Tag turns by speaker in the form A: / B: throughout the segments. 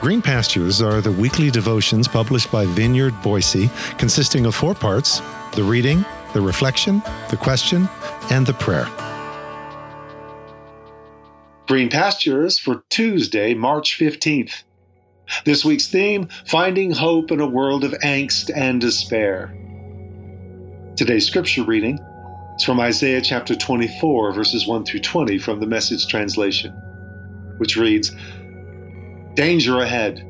A: Green Pastures are the weekly devotions published by Vineyard Boise, consisting of four parts the reading, the reflection, the question, and the prayer.
B: Green Pastures for Tuesday, March 15th. This week's theme Finding Hope in a World of Angst and Despair. Today's scripture reading is from Isaiah chapter 24, verses 1 through 20 from the Message translation, which reads, Danger ahead.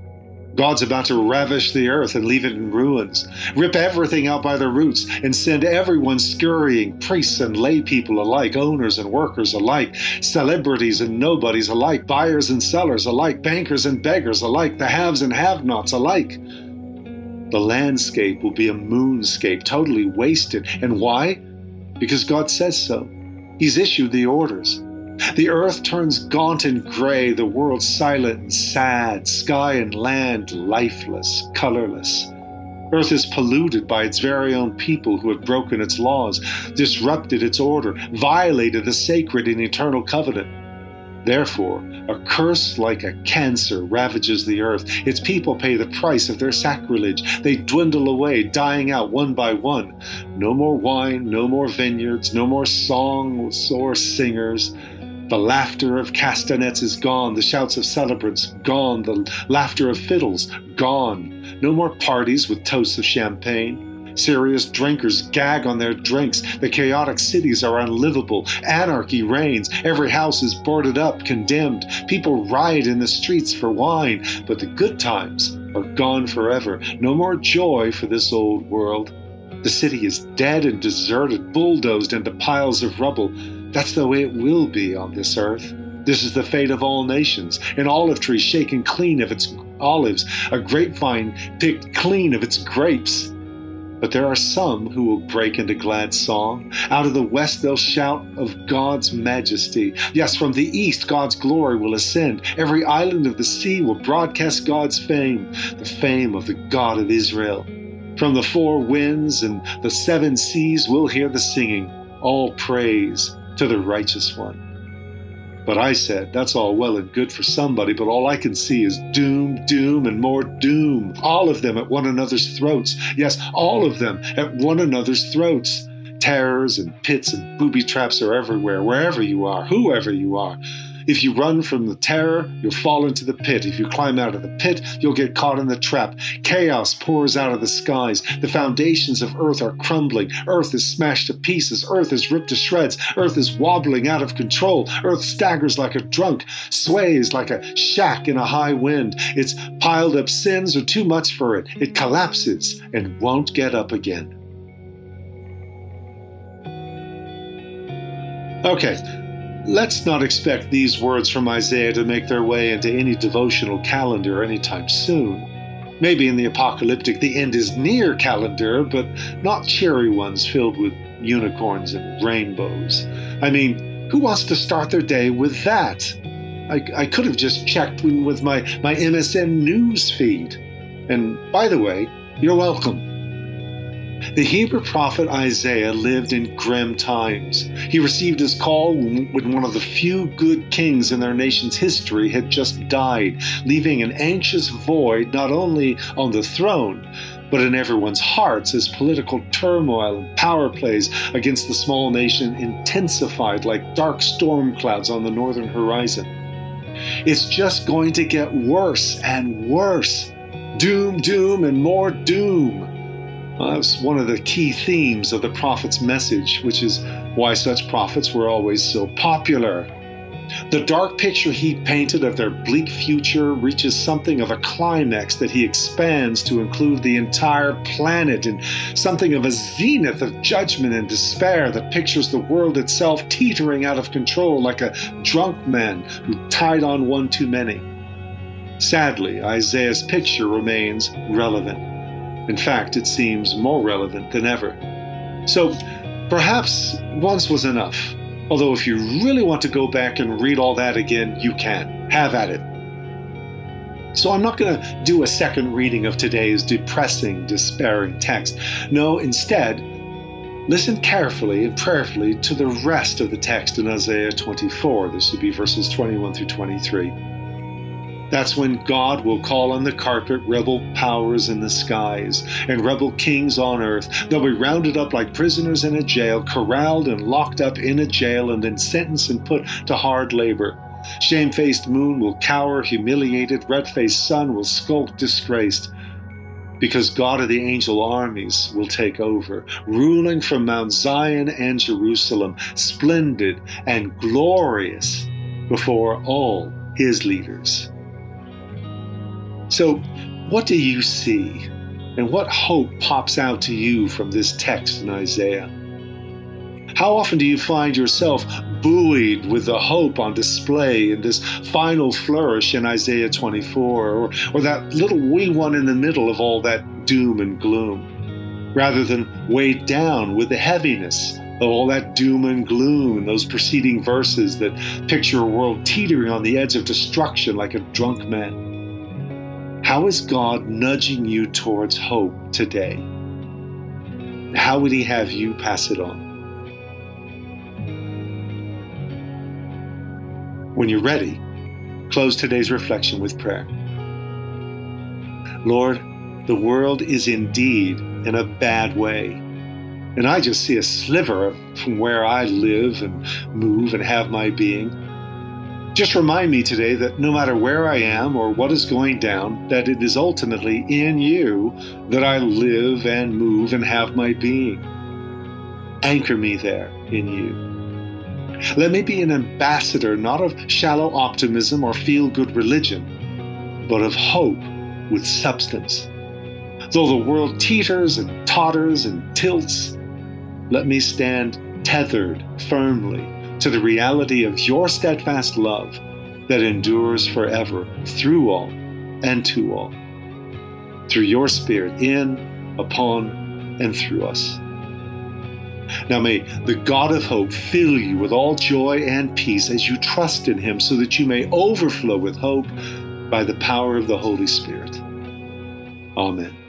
B: God's about to ravish the earth and leave it in ruins, rip everything out by the roots, and send everyone scurrying, priests and lay people alike, owners and workers alike, celebrities and nobodies alike, buyers and sellers alike, bankers and beggars alike, the haves and have nots alike. The landscape will be a moonscape, totally wasted. And why? Because God says so. He's issued the orders. The earth turns gaunt and gray, the world silent and sad, sky and land lifeless, colorless. Earth is polluted by its very own people who have broken its laws, disrupted its order, violated the sacred and eternal covenant. Therefore, a curse like a cancer ravages the earth. Its people pay the price of their sacrilege. They dwindle away, dying out one by one. No more wine, no more vineyards, no more songs or singers. The laughter of castanets is gone, the shouts of celebrants gone, the laughter of fiddles gone. No more parties with toasts of champagne. Serious drinkers gag on their drinks. The chaotic cities are unlivable. Anarchy reigns. Every house is boarded up, condemned. People riot in the streets for wine. But the good times are gone forever. No more joy for this old world. The city is dead and deserted, bulldozed into piles of rubble. That's the way it will be on this earth. This is the fate of all nations. An olive tree shaken clean of its olives, a grapevine picked clean of its grapes. But there are some who will break into glad song. Out of the west they'll shout of God's majesty. Yes, from the east God's glory will ascend. Every island of the sea will broadcast God's fame, the fame of the God of Israel. From the four winds and the seven seas we'll hear the singing. All praise to the righteous one. But I said, that's all well and good for somebody, but all I can see is doom, doom, and more doom. All of them at one another's throats. Yes, all of them at one another's throats. Terrors and pits and booby traps are everywhere, wherever you are, whoever you are. If you run from the terror, you'll fall into the pit. If you climb out of the pit, you'll get caught in the trap. Chaos pours out of the skies. The foundations of earth are crumbling. Earth is smashed to pieces. Earth is ripped to shreds. Earth is wobbling out of control. Earth staggers like a drunk, sways like a shack in a high wind. Its piled up sins are too much for it. It collapses and won't get up again. Okay, Let's not expect these words from Isaiah to make their way into any devotional calendar anytime soon. Maybe in the apocalyptic the end is near calendar, but not cherry ones filled with unicorns and rainbows. I mean, who wants to start their day with that? I, I could have just checked with my, my MSN news feed. And by the way, you're welcome. The Hebrew prophet Isaiah lived in grim times. He received his call when one of the few good kings in their nation's history had just died, leaving an anxious void not only on the throne, but in everyone's hearts as political turmoil and power plays against the small nation intensified like dark storm clouds on the northern horizon. It's just going to get worse and worse. Doom, doom, and more doom. Uh, that's one of the key themes of the prophet's message, which is why such prophets were always so popular. The dark picture he painted of their bleak future reaches something of a climax that he expands to include the entire planet and something of a zenith of judgment and despair that pictures the world itself teetering out of control like a drunk man who tied on one too many. Sadly, Isaiah's picture remains relevant. In fact, it seems more relevant than ever. So, perhaps once was enough. Although, if you really want to go back and read all that again, you can. Have at it. So, I'm not going to do a second reading of today's depressing, despairing text. No, instead, listen carefully and prayerfully to the rest of the text in Isaiah 24. This would be verses 21 through 23. That's when God will call on the carpet rebel powers in the skies and rebel kings on earth. They'll be rounded up like prisoners in a jail, corralled and locked up in a jail, and then sentenced and put to hard labor. Shamefaced moon will cower, humiliated. Red faced sun will skulk, disgraced. Because God of the angel armies will take over, ruling from Mount Zion and Jerusalem, splendid and glorious before all his leaders. So, what do you see? And what hope pops out to you from this text in Isaiah? How often do you find yourself buoyed with the hope on display in this final flourish in Isaiah 24, or, or that little wee one in the middle of all that doom and gloom, rather than weighed down with the heaviness of all that doom and gloom in those preceding verses that picture a world teetering on the edge of destruction like a drunk man? How is God nudging you towards hope today? How would He have you pass it on? When you're ready, close today's reflection with prayer. Lord, the world is indeed in a bad way. And I just see a sliver from where I live and move and have my being. Just remind me today that no matter where I am or what is going down, that it is ultimately in you that I live and move and have my being. Anchor me there in you. Let me be an ambassador not of shallow optimism or feel good religion, but of hope with substance. Though the world teeters and totters and tilts, let me stand tethered firmly to the reality of your steadfast love that endures forever through all and to all. Through your Spirit, in, upon, and through us. Now may the God of hope fill you with all joy and peace as you trust in him, so that you may overflow with hope by the power of the Holy Spirit. Amen.